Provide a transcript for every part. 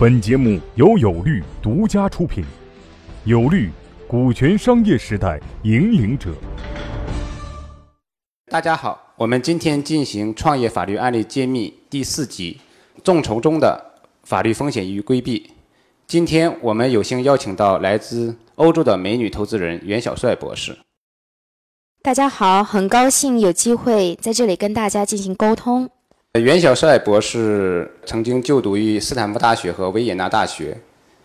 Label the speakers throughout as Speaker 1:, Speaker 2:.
Speaker 1: 本节目由有律独家出品，有律，股权商业时代引领者。
Speaker 2: 大家好，我们今天进行创业法律案例揭秘第四集：众筹中的法律风险与规避。今天我们有幸邀请到来自欧洲的美女投资人袁小帅博士。
Speaker 3: 大家好，很高兴有机会在这里跟大家进行沟通。
Speaker 2: 袁小帅博士曾经就读于斯坦福大学和维也纳大学，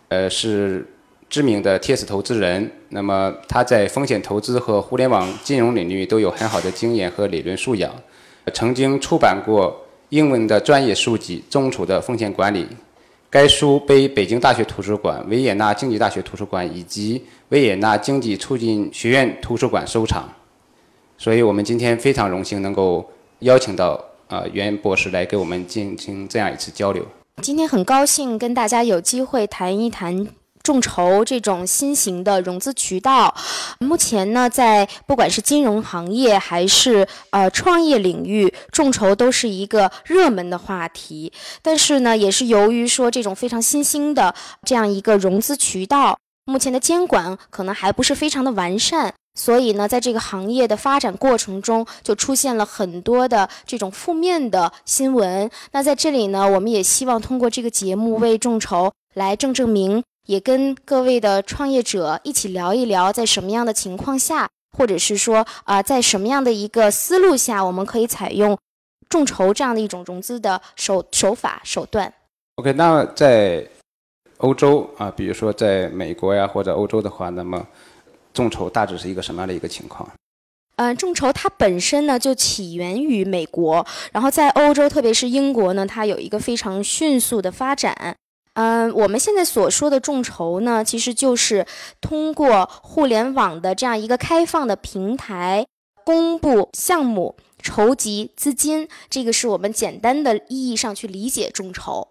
Speaker 2: 呃，是知名的贴士投资人。那么他在风险投资和互联网金融领域都有很好的经验和理论素养，曾经出版过英文的专业书籍《众筹的风险管理》。该书被北京大学图书馆、维也纳经济大学图书馆以及维也纳经济促进学院图书馆收藏，所以我们今天非常荣幸能够邀请到啊袁博士来给我们进行这样一次交流。
Speaker 3: 今天很高兴跟大家有机会谈一谈。众筹这种新型的融资渠道，目前呢，在不管是金融行业还是呃创业领域，众筹都是一个热门的话题。但是呢，也是由于说这种非常新兴的这样一个融资渠道，目前的监管可能还不是非常的完善，所以呢，在这个行业的发展过程中，就出现了很多的这种负面的新闻。那在这里呢，我们也希望通过这个节目为众筹来正正名。也跟各位的创业者一起聊一聊，在什么样的情况下，或者是说啊，在什么样的一个思路下，我们可以采用众筹这样的一种融资的手手法手段。
Speaker 2: OK，那在欧洲啊，比如说在美国呀或者欧洲的话，那么众筹大致是一个什么样的一个情况？
Speaker 3: 嗯，众筹它本身呢就起源于美国，然后在欧洲，特别是英国呢，它有一个非常迅速的发展。嗯，我们现在所说的众筹呢，其实就是通过互联网的这样一个开放的平台，公布项目、筹集资金，这个是我们简单的意义上去理解众筹。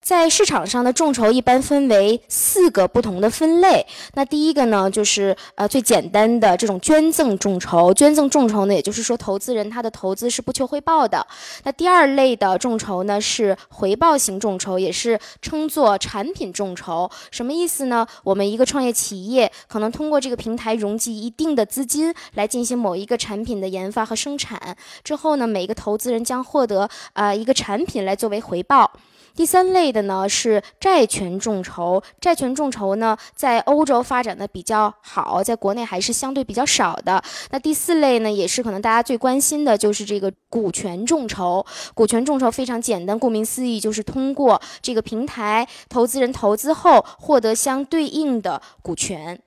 Speaker 3: 在市场上的众筹一般分为四个不同的分类。那第一个呢，就是呃最简单的这种捐赠众筹。捐赠众筹呢，也就是说投资人他的投资是不求回报的。那第二类的众筹呢，是回报型众筹，也是称作产品众筹。什么意思呢？我们一个创业企业可能通过这个平台融集一定的资金来进行某一个产品的研发和生产，之后呢，每一个投资人将获得啊一个产品来作为回报。第三类的呢是债权众筹，债权众筹呢在欧洲发展的比较好，在国内还是相对比较少的。那第四类呢也是可能大家最关心的，就是这个股权众筹。股权众筹非常简单，顾名思义就是通过这个平台，投资人投资后获得相对应的股权。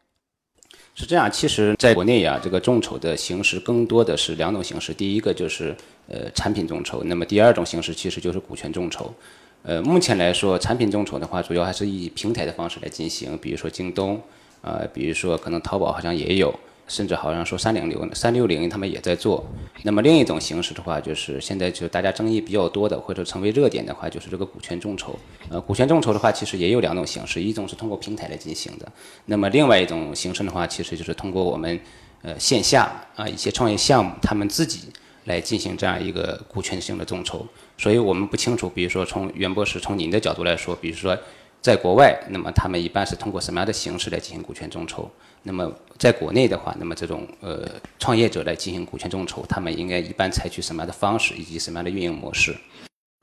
Speaker 2: 是这样，其实在国内呀，这个众筹的形式更多的是两种形式，第一个就是呃产品众筹，那么第二种形式其实就是股权众筹。呃，目前来说，产品众筹的话，主要还是以平台的方式来进行，比如说京东，呃，比如说可能淘宝好像也有，甚至好像说三零六、三六零他们也在做。那么另一种形式的话，就是现在就大家争议比较多的，或者成为热点的话，就是这个股权众筹。呃，股权众筹的话，其实也有两种形式，一种是通过平台来进行的，那么另外一种形式的话，其实就是通过我们呃线下啊一些创业项目，他们自己。来进行这样一个股权性的众筹，所以我们不清楚，比如说从袁博士从您的角度来说，比如说在国外，那么他们一般是通过什么样的形式来进行股权众筹？那么在国内的话，那么这种呃创业者来进行股权众筹，他们应该一般采取什么样的方式以及什么样的运营模式？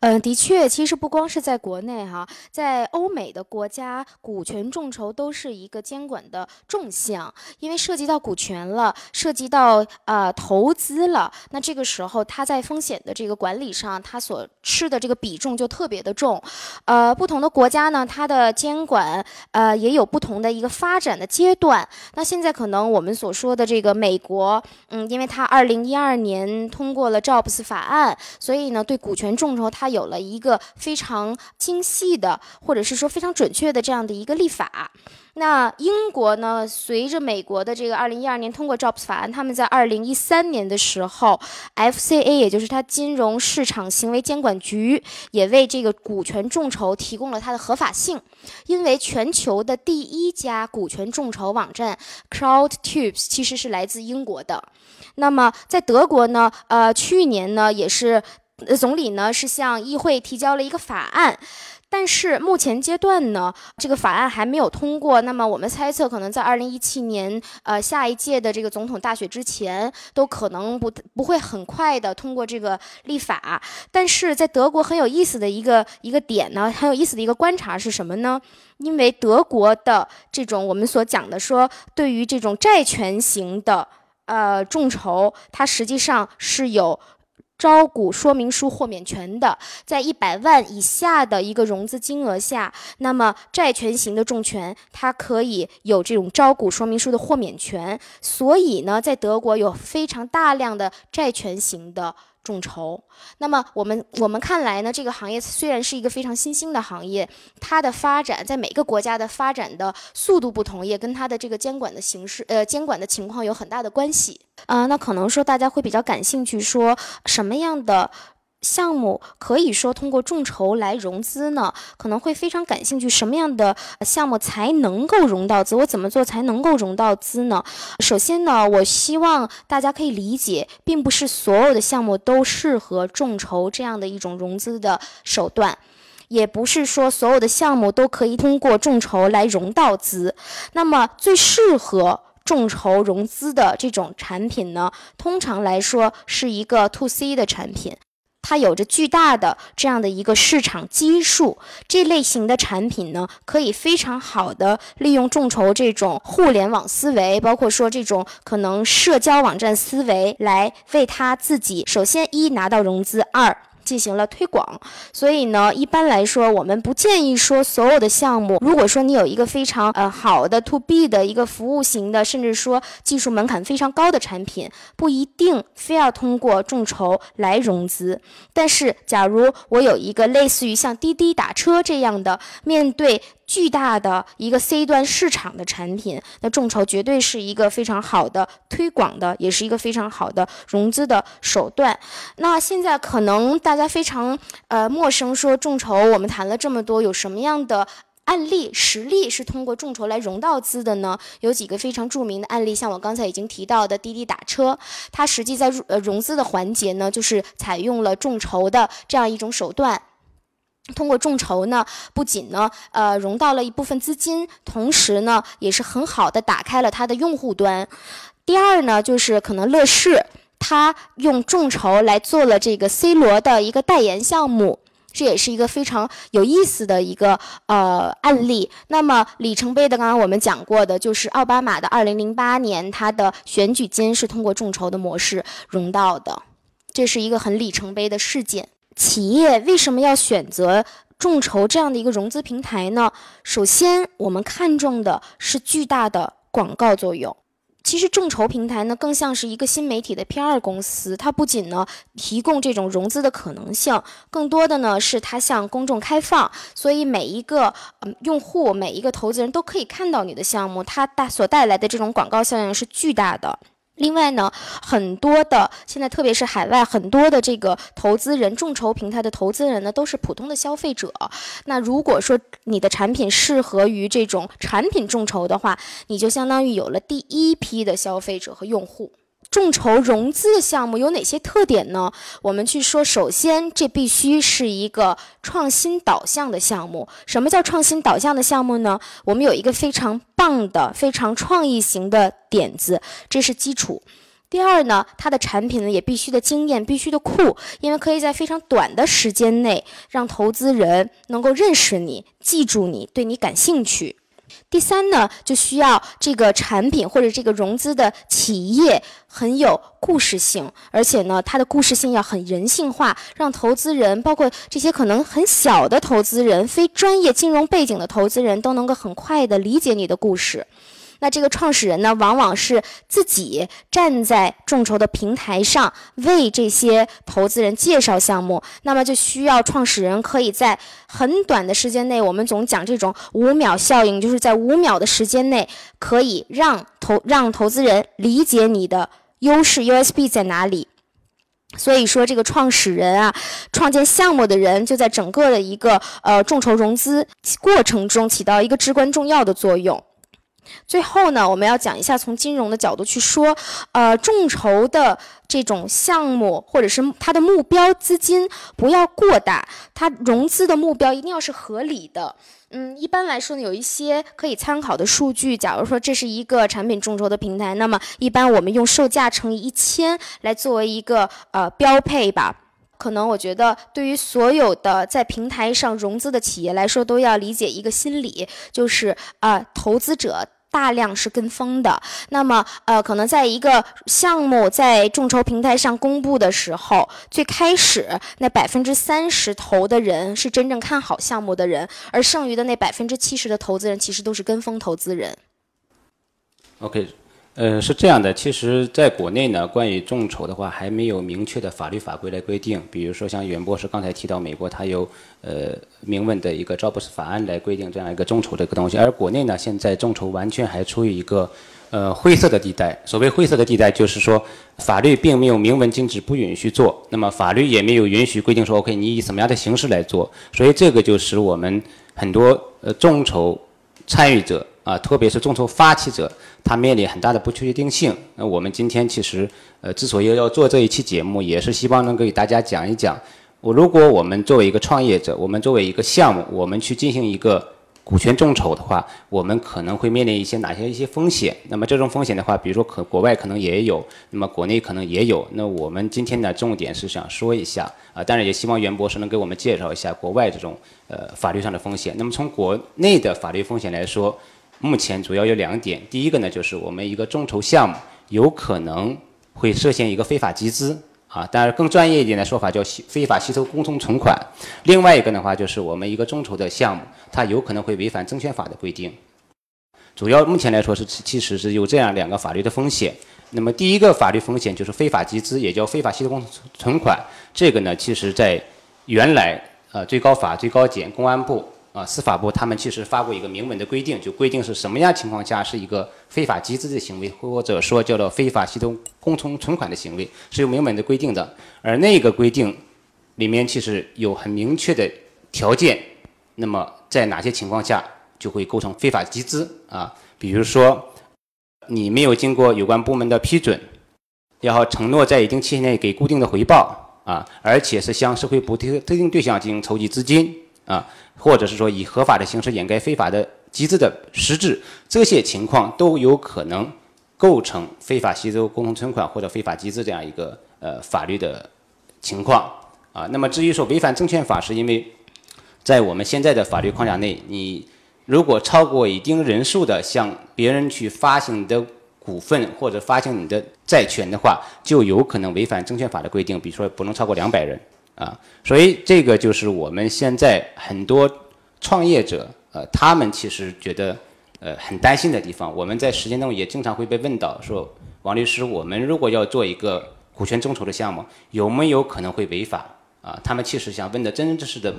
Speaker 3: 嗯，的确，其实不光是在国内哈，在欧美的国家，股权众筹都是一个监管的重项，因为涉及到股权了，涉及到呃投资了，那这个时候它在风险的这个管理上，它所吃的这个比重就特别的重。呃，不同的国家呢，它的监管呃也有不同的一个发展的阶段。那现在可能我们所说的这个美国，嗯，因为它二零一二年通过了 Jobs 法案，所以呢，对股权众筹它。有了一个非常精细的，或者是说非常准确的这样的一个立法。那英国呢？随着美国的这个二零一二年通过 Jobs 法案，他们在二零一三年的时候，FCA 也就是它金融市场行为监管局也为这个股权众筹提供了它的合法性。因为全球的第一家股权众筹网站 CrowdTubes 其实是来自英国的。那么在德国呢？呃，去年呢也是。总理呢是向议会提交了一个法案，但是目前阶段呢，这个法案还没有通过。那么我们猜测，可能在二零一七年，呃，下一届的这个总统大选之前，都可能不不会很快的通过这个立法。但是在德国很有意思的一个一个点呢，很有意思的一个观察是什么呢？因为德国的这种我们所讲的说，对于这种债权型的呃众筹，它实际上是有。招股说明书豁免权的，在一百万以下的一个融资金额下，那么债权型的重权，它可以有这种招股说明书的豁免权。所以呢，在德国有非常大量的债权型的。众筹，那么我们我们看来呢，这个行业虽然是一个非常新兴的行业，它的发展在每个国家的发展的速度不同，也跟它的这个监管的形式呃监管的情况有很大的关系啊。那可能说大家会比较感兴趣，说什么样的？项目可以说通过众筹来融资呢，可能会非常感兴趣。什么样的项目才能够融到资？我怎么做才能够融到资呢？首先呢，我希望大家可以理解，并不是所有的项目都适合众筹这样的一种融资的手段，也不是说所有的项目都可以通过众筹来融到资。那么最适合众筹融资的这种产品呢，通常来说是一个 to C 的产品。它有着巨大的这样的一个市场基数，这类型的产品呢，可以非常好的利用众筹这种互联网思维，包括说这种可能社交网站思维，来为他自己首先一拿到融资，二。进行了推广，所以呢，一般来说，我们不建议说所有的项目，如果说你有一个非常呃好的 to B 的一个服务型的，甚至说技术门槛非常高的产品，不一定非要通过众筹来融资。但是，假如我有一个类似于像滴滴打车这样的，面对。巨大的一个 C 端市场的产品，那众筹绝对是一个非常好的推广的，也是一个非常好的融资的手段。那现在可能大家非常呃陌生，说众筹，我们谈了这么多，有什么样的案例实例是通过众筹来融到资的呢？有几个非常著名的案例，像我刚才已经提到的滴滴打车，它实际在呃融资的环节呢，就是采用了众筹的这样一种手段。通过众筹呢，不仅呢，呃，融到了一部分资金，同时呢，也是很好的打开了它的用户端。第二呢，就是可能乐视，它用众筹来做了这个 C 罗的一个代言项目，这也是一个非常有意思的一个呃案例。那么里程碑的，刚刚我们讲过的，就是奥巴马的2008年，他的选举金是通过众筹的模式融到的，这是一个很里程碑的事件。企业为什么要选择众筹这样的一个融资平台呢？首先，我们看重的是巨大的广告作用。其实，众筹平台呢，更像是一个新媒体的 PR 公司。它不仅呢提供这种融资的可能性，更多的呢是它向公众开放，所以每一个嗯用户、每一个投资人都可以看到你的项目，它带所带来的这种广告效应是巨大的。另外呢，很多的现在，特别是海外很多的这个投资人、众筹平台的投资人呢，都是普通的消费者。那如果说你的产品适合于这种产品众筹的话，你就相当于有了第一批的消费者和用户。众筹融资的项目有哪些特点呢？我们去说，首先这必须是一个创新导向的项目。什么叫创新导向的项目呢？我们有一个非常棒的、非常创意型的点子，这是基础。第二呢，它的产品呢也必须的惊艳，必须的酷，因为可以在非常短的时间内让投资人能够认识你、记住你、对你感兴趣。第三呢，就需要这个产品或者这个融资的企业很有故事性，而且呢，它的故事性要很人性化，让投资人，包括这些可能很小的投资人、非专业金融背景的投资人都能够很快的理解你的故事。那这个创始人呢，往往是自己站在众筹的平台上为这些投资人介绍项目，那么就需要创始人可以在很短的时间内，我们总讲这种五秒效应，就是在五秒的时间内可以让投让投资人理解你的优势 USB 在哪里。所以说，这个创始人啊，创建项目的人就在整个的一个呃众筹融资过程中起到一个至关重要的作用。最后呢，我们要讲一下从金融的角度去说，呃，众筹的这种项目或者是它的目标资金不要过大，它融资的目标一定要是合理的。嗯，一般来说呢，有一些可以参考的数据。假如说这是一个产品众筹的平台，那么一般我们用售价乘以一千来作为一个呃标配吧。可能我觉得，对于所有的在平台上融资的企业来说，都要理解一个心理，就是啊，投资者大量是跟风的。那么，呃，可能在一个项目在众筹平台上公布的时候，最开始那百分之三十投的人是真正看好项目的人，而剩余的那百分之七十的投资人其实都是跟风投资人。
Speaker 2: OK。呃，是这样的，其实在国内呢，关于众筹的话，还没有明确的法律法规来规定。比如说像袁博士刚才提到，美国它有呃明文的一个《招不斯法案》来规定这样一个众筹的一个东西，而国内呢，现在众筹完全还处于一个呃灰色的地带。所谓灰色的地带，就是说法律并没有明文禁止不允许做，那么法律也没有允许规定说 OK 你以什么样的形式来做，所以这个就使我们很多呃众筹参与者。啊，特别是众筹发起者，他面临很大的不确定性。那我们今天其实，呃，之所以要做这一期节目，也是希望能给大家讲一讲，我如果我们作为一个创业者，我们作为一个项目，我们去进行一个。股权众筹的话，我们可能会面临一些哪些一些风险？那么这种风险的话，比如说可国外可能也有，那么国内可能也有。那我们今天的重点是想说一下啊，当然也希望袁博士能给我们介绍一下国外这种呃法律上的风险。那么从国内的法律风险来说，目前主要有两点，第一个呢就是我们一个众筹项目有可能会涉嫌一个非法集资。啊，当然更专业一点的说法叫非法吸收公众存款。另外一个的话，就是我们一个众筹的项目，它有可能会违反证券法的规定。主要目前来说是其实是有这样两个法律的风险。那么第一个法律风险就是非法集资，也叫非法吸收共同存款。这个呢，其实在原来呃最高法、最高检、公安部。啊，司法部他们其实发过一个明文的规定，就规定是什么样情况下是一个非法集资的行为，或者说叫做非法吸收共同存款的行为，是有明文的规定的。而那个规定里面其实有很明确的条件，那么在哪些情况下就会构成非法集资啊？比如说你没有经过有关部门的批准，然后承诺在一定期限内给固定的回报啊，而且是向社会不特特定对象进行筹集资金啊。或者是说以合法的形式掩盖非法的集资的实质，这些情况都有可能构成非法吸收共同存款或者非法集资这样一个呃法律的情况啊。那么至于说违反证券法，是因为在我们现在的法律框架内，你如果超过一定人数的向别人去发行你的股份或者发行你的债权的话，就有可能违反证券法的规定，比如说不能超过两百人。啊，所以这个就是我们现在很多创业者，呃，他们其实觉得呃很担心的地方。我们在实践中也经常会被问到，说王律师，我们如果要做一个股权众筹的项目，有没有可能会违法？啊，他们其实想问的真真正实的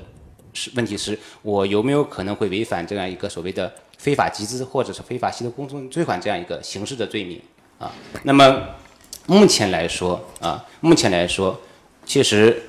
Speaker 2: 是问题是我有没有可能会违反这样一个所谓的非法集资或者是非法吸收公众追款这样一个刑事的罪名？啊，那么目前来说，啊，目前来说，其实。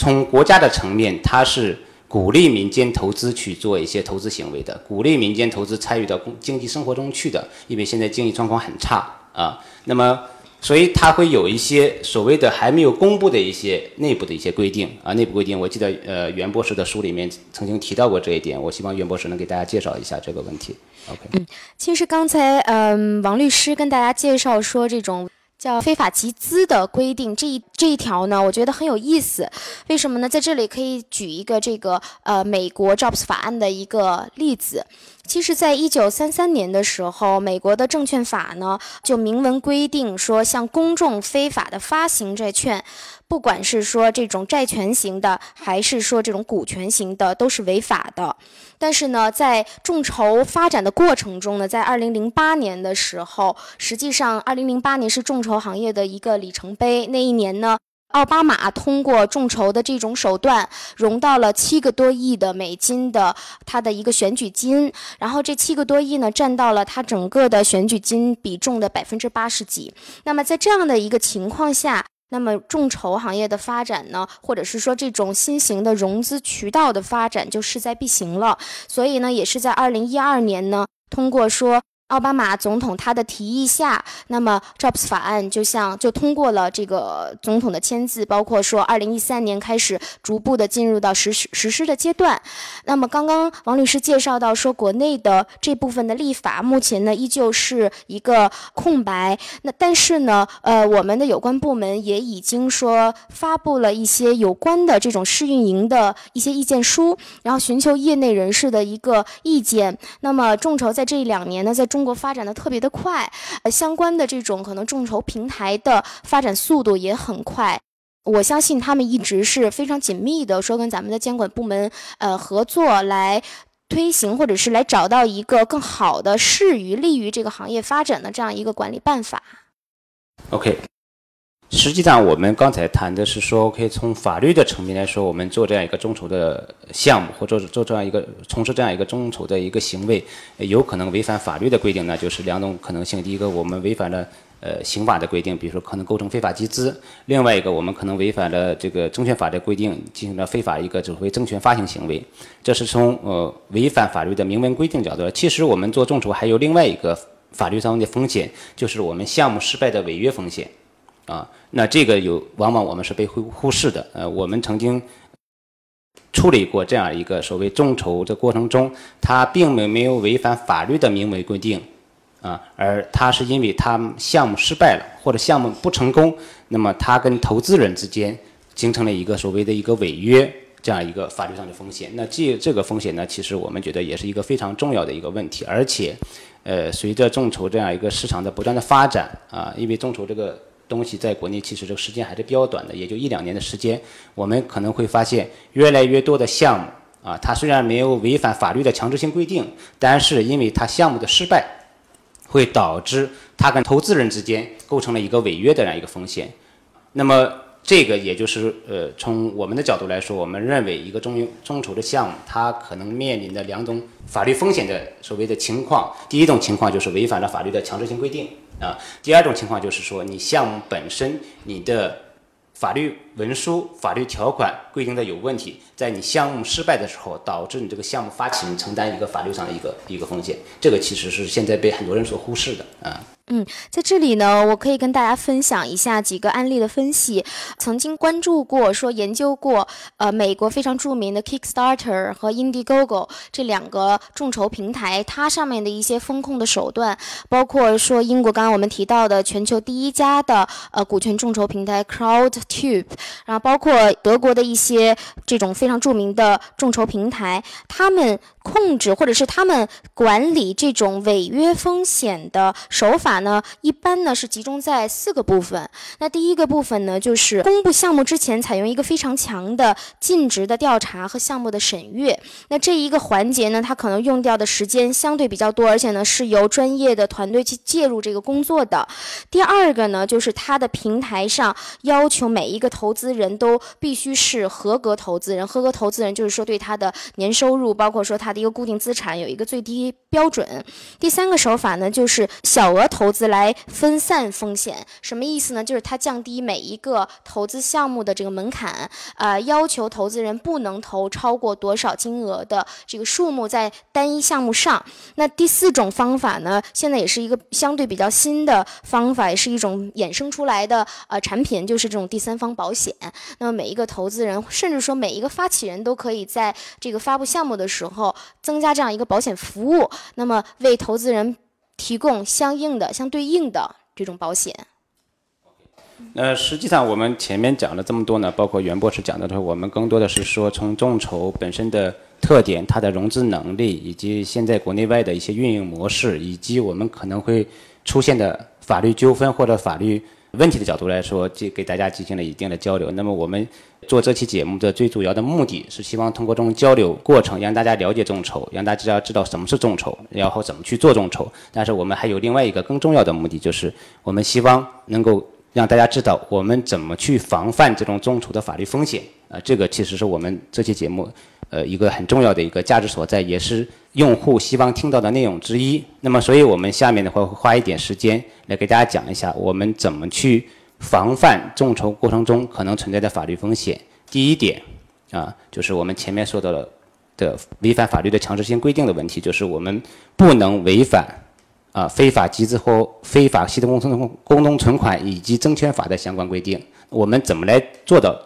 Speaker 2: 从国家的层面，它是鼓励民间投资去做一些投资行为的，鼓励民间投资参与到经济生活中去的。因为现在经济状况很差啊，那么所以它会有一些所谓的还没有公布的一些内部的一些规定啊，内部规定。我记得呃袁博士的书里面曾经提到过这一点，我希望袁博士能给大家介绍一下这个问题。OK。
Speaker 3: 嗯，其实刚才嗯王律师跟大家介绍说这种。叫非法集资的规定，这一这一条呢，我觉得很有意思。为什么呢？在这里可以举一个这个呃美国 Jobs 法案的一个例子。其实，在一九三三年的时候，美国的证券法呢就明文规定说，向公众非法的发行债券。不管是说这种债权型的，还是说这种股权型的，都是违法的。但是呢，在众筹发展的过程中呢，在二零零八年的时候，实际上二零零八年是众筹行业的一个里程碑。那一年呢，奥巴马通过众筹的这种手段，融到了七个多亿的美金的他的一个选举金。然后这七个多亿呢，占到了他整个的选举金比重的百分之八十几。那么在这样的一个情况下，那么众筹行业的发展呢，或者是说这种新型的融资渠道的发展就势在必行了。所以呢，也是在二零一二年呢，通过说奥巴马总统他的提议下，那么 Jobs 法案就像就通过了这个总统的签字，包括说二零一三年开始逐步的进入到实施实施的阶段。那么刚刚王律师介绍到说，国内的这部分的立法目前呢依旧是一个空白。那但是呢，呃，我们的有关部门也已经说发布了一些有关的这种试运营的一些意见书，然后寻求业内人士的一个意见。那么众筹在这两年呢，在中中国发展的特别的快，呃，相关的这种可能众筹平台的发展速度也很快。我相信他们一直是非常紧密的，说跟咱们的监管部门呃合作来推行，或者是来找到一个更好的适于利于这个行业发展的这样一个管理办法。
Speaker 2: OK。实际上，我们刚才谈的是说，可以从法律的层面来说，我们做这样一个众筹的项目，或者做这样一个从事这样一个众筹的一个行为，有可能违反法律的规定呢，就是两种可能性。第一个，我们违反了呃刑法的规定，比如说可能构成非法集资；另外一个，我们可能违反了这个证券法的规定，进行了非法一个所谓证券发行行为。这是从呃违反法律的明文规定角度。其实我们做众筹还有另外一个法律上的风险，就是我们项目失败的违约风险。啊，那这个有往往我们是被忽忽视的。呃，我们曾经处理过这样一个所谓众筹的过程中，他并没没有违反法律的明文规定，啊，而他是因为他项目失败了或者项目不成功，那么他跟投资人之间形成了一个所谓的一个违约这样一个法律上的风险。那这这个风险呢，其实我们觉得也是一个非常重要的一个问题。而且，呃，随着众筹这样一个市场的不断的发展，啊，因为众筹这个。东西在国内其实这个时间还是比较短的，也就一两年的时间。我们可能会发现越来越多的项目啊，它虽然没有违反法律的强制性规定，但是因为它项目的失败，会导致它跟投资人之间构成了一个违约的这样一个风险。那么这个也就是呃，从我们的角度来说，我们认为一个中众筹的项目，它可能面临的两种法律风险的所谓的情况。第一种情况就是违反了法律的强制性规定。啊，第二种情况就是说，你项目本身你的法律文书、法律条款规定的有问题，在你项目失败的时候，导致你这个项目发起人承担一个法律上的一个一个风险，这个其实是现在被很多人所忽视的啊。
Speaker 3: 嗯，在这里呢，我可以跟大家分享一下几个案例的分析。曾经关注过、说研究过，呃，美国非常著名的 Kickstarter 和 Indiegogo 这两个众筹平台，它上面的一些风控的手段，包括说英国刚刚我们提到的全球第一家的呃股权众筹平台 CrowdTube，然后包括德国的一些这种非常著名的众筹平台，他们。控制或者是他们管理这种违约风险的手法呢，一般呢是集中在四个部分。那第一个部分呢，就是公布项目之前采用一个非常强的尽职的调查和项目的审阅。那这一个环节呢，它可能用掉的时间相对比较多，而且呢是由专业的团队去介入这个工作的。第二个呢，就是它的平台上要求每一个投资人都必须是合格投资人。合格投资人就是说对他的年收入，包括说他。的一个固定资产有一个最低标准。第三个手法呢，就是小额投投资来分散风险。什么意思呢？就是它降低每一个投资项目的这个门槛，呃，要求投资人不能投超过多少金额的这个数目在单一项目上。那第四种方法呢，现在也是一个相对比较新的方法，也是一种衍生出来的呃产品，就是这种第三方保险。那么每一个投资人，甚至说每一个发起人都可以在这个发布项目的时候。增加这样一个保险服务，那么为投资人提供相应的、相对应的这种保险。
Speaker 2: 那实际上我们前面讲了这么多呢，包括袁博士讲的时候，我们更多的是说从众筹本身的特点、它的融资能力，以及现在国内外的一些运营模式，以及我们可能会出现的法律纠纷或者法律。问题的角度来说，给给大家进行了一定的交流。那么我们做这期节目的最主要的目的是希望通过这种交流过程，让大家了解众筹，让大家知道什么是众筹，然后怎么去做众筹。但是我们还有另外一个更重要的目的，就是我们希望能够让大家知道我们怎么去防范这种众筹的法律风险。啊，这个其实是我们这期节目。呃，一个很重要的一个价值所在，也是用户希望听到的内容之一。那么，所以我们下面的话会花一点时间来给大家讲一下，我们怎么去防范众筹过程中可能存在的法律风险。第一点啊，就是我们前面说到了的违反法律的强制性规定的问题，就是我们不能违反啊非法集资或非法系统共同共同存款以及证券法的相关规定。我们怎么来做到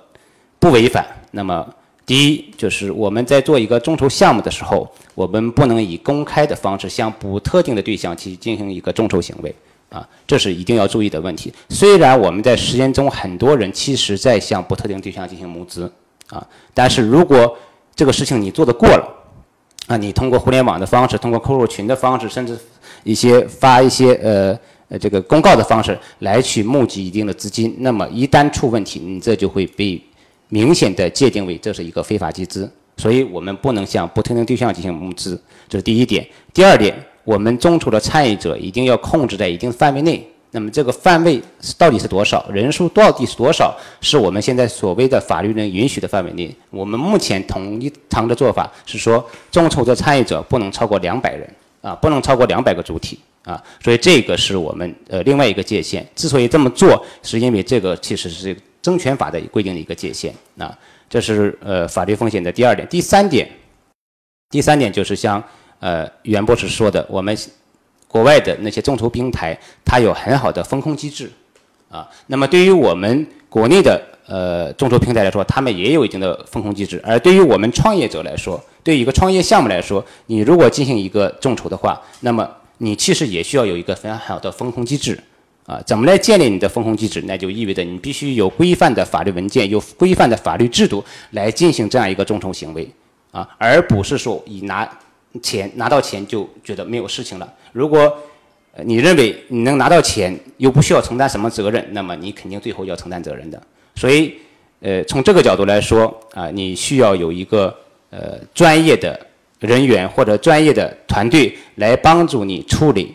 Speaker 2: 不违反？那么第一就是我们在做一个众筹项目的时候，我们不能以公开的方式向不特定的对象去进行一个众筹行为。啊，这是一定要注意的问题。虽然我们在实践中，很多人其实在向不特定对象进行募资，啊，但是如果这个事情你做得过了，啊，你通过互联网的方式，通过客户群的方式，甚至一些发一些呃呃这个公告的方式来去募集一定的资金，那么一旦出问题，你这就会被明显的界定为这是一个非法集资。所以我们不能向不特定对象进行募资，这是第一点。第二点。我们众筹的参与者一定要控制在一定范围内。那么这个范围到底是多少？人数到底是多少？是我们现在所谓的法律能允许的范围内。我们目前同一堂的做法是说，众筹的参与者不能超过两百人啊，不能超过两百个主体啊。所以这个是我们呃另外一个界限。之所以这么做，是因为这个其实是证券法的规定的一个界限啊。这是呃法律风险的第二点。第三点，第三点就是像。呃，袁博士说的，我们国外的那些众筹平台，它有很好的风控机制，啊，那么对于我们国内的呃众筹平台来说，他们也有一定的风控机制。而对于我们创业者来说，对于一个创业项目来说，你如果进行一个众筹的话，那么你其实也需要有一个非常好的风控机制，啊，怎么来建立你的分红机制？那就意味着你必须有规范的法律文件，有规范的法律制度来进行这样一个众筹行为，啊，而不是说以拿。钱拿到钱就觉得没有事情了。如果你认为你能拿到钱又不需要承担什么责任，那么你肯定最后要承担责任的。所以，呃，从这个角度来说啊，你需要有一个呃专业的人员或者专业的团队来帮助你处理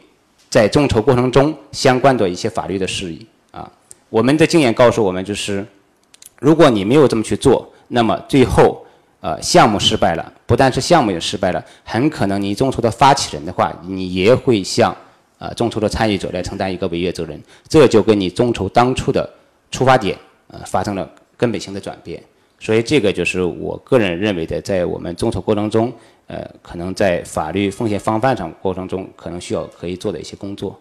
Speaker 2: 在众筹过程中相关的一些法律的事宜啊。我们的经验告诉我们，就是如果你没有这么去做，那么最后。呃，项目失败了，不但是项目也失败了，很可能你众筹的发起人的话，你也会向呃众筹的参与者来承担一个违约责任，这就跟你众筹当初的出发点呃发生了根本性的转变。所以这个就是我个人认为的，在我们众筹过程中，呃，可能在法律风险防范上过程中，可能需要可以做的一些工作。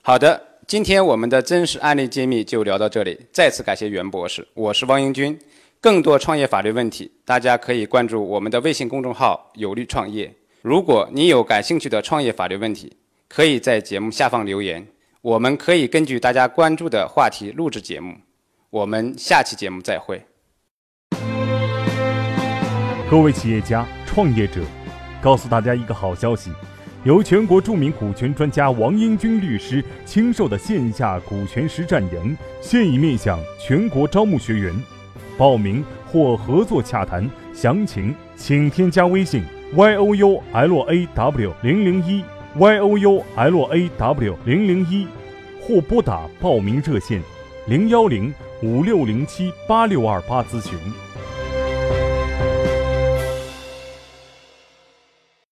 Speaker 2: 好的，今天我们的真实案例揭秘就聊到这里，再次感谢袁博士，我是汪英军。更多创业法律问题，大家可以关注我们的微信公众号“有律创业”。如果你有感兴趣的创业法律问题，可以在节目下方留言，我们可以根据大家关注的话题录制节目。我们下期节目再会。
Speaker 1: 各位企业家、创业者，告诉大家一个好消息：由全国著名股权专家王英军律师亲授的线下股权实战营，现已面向全国招募学员。报名或合作洽谈详情，请添加微信 y o u l a w 零零一 y o u l a w 零零一，或拨打报名热线零幺零五六零七八六二八咨询。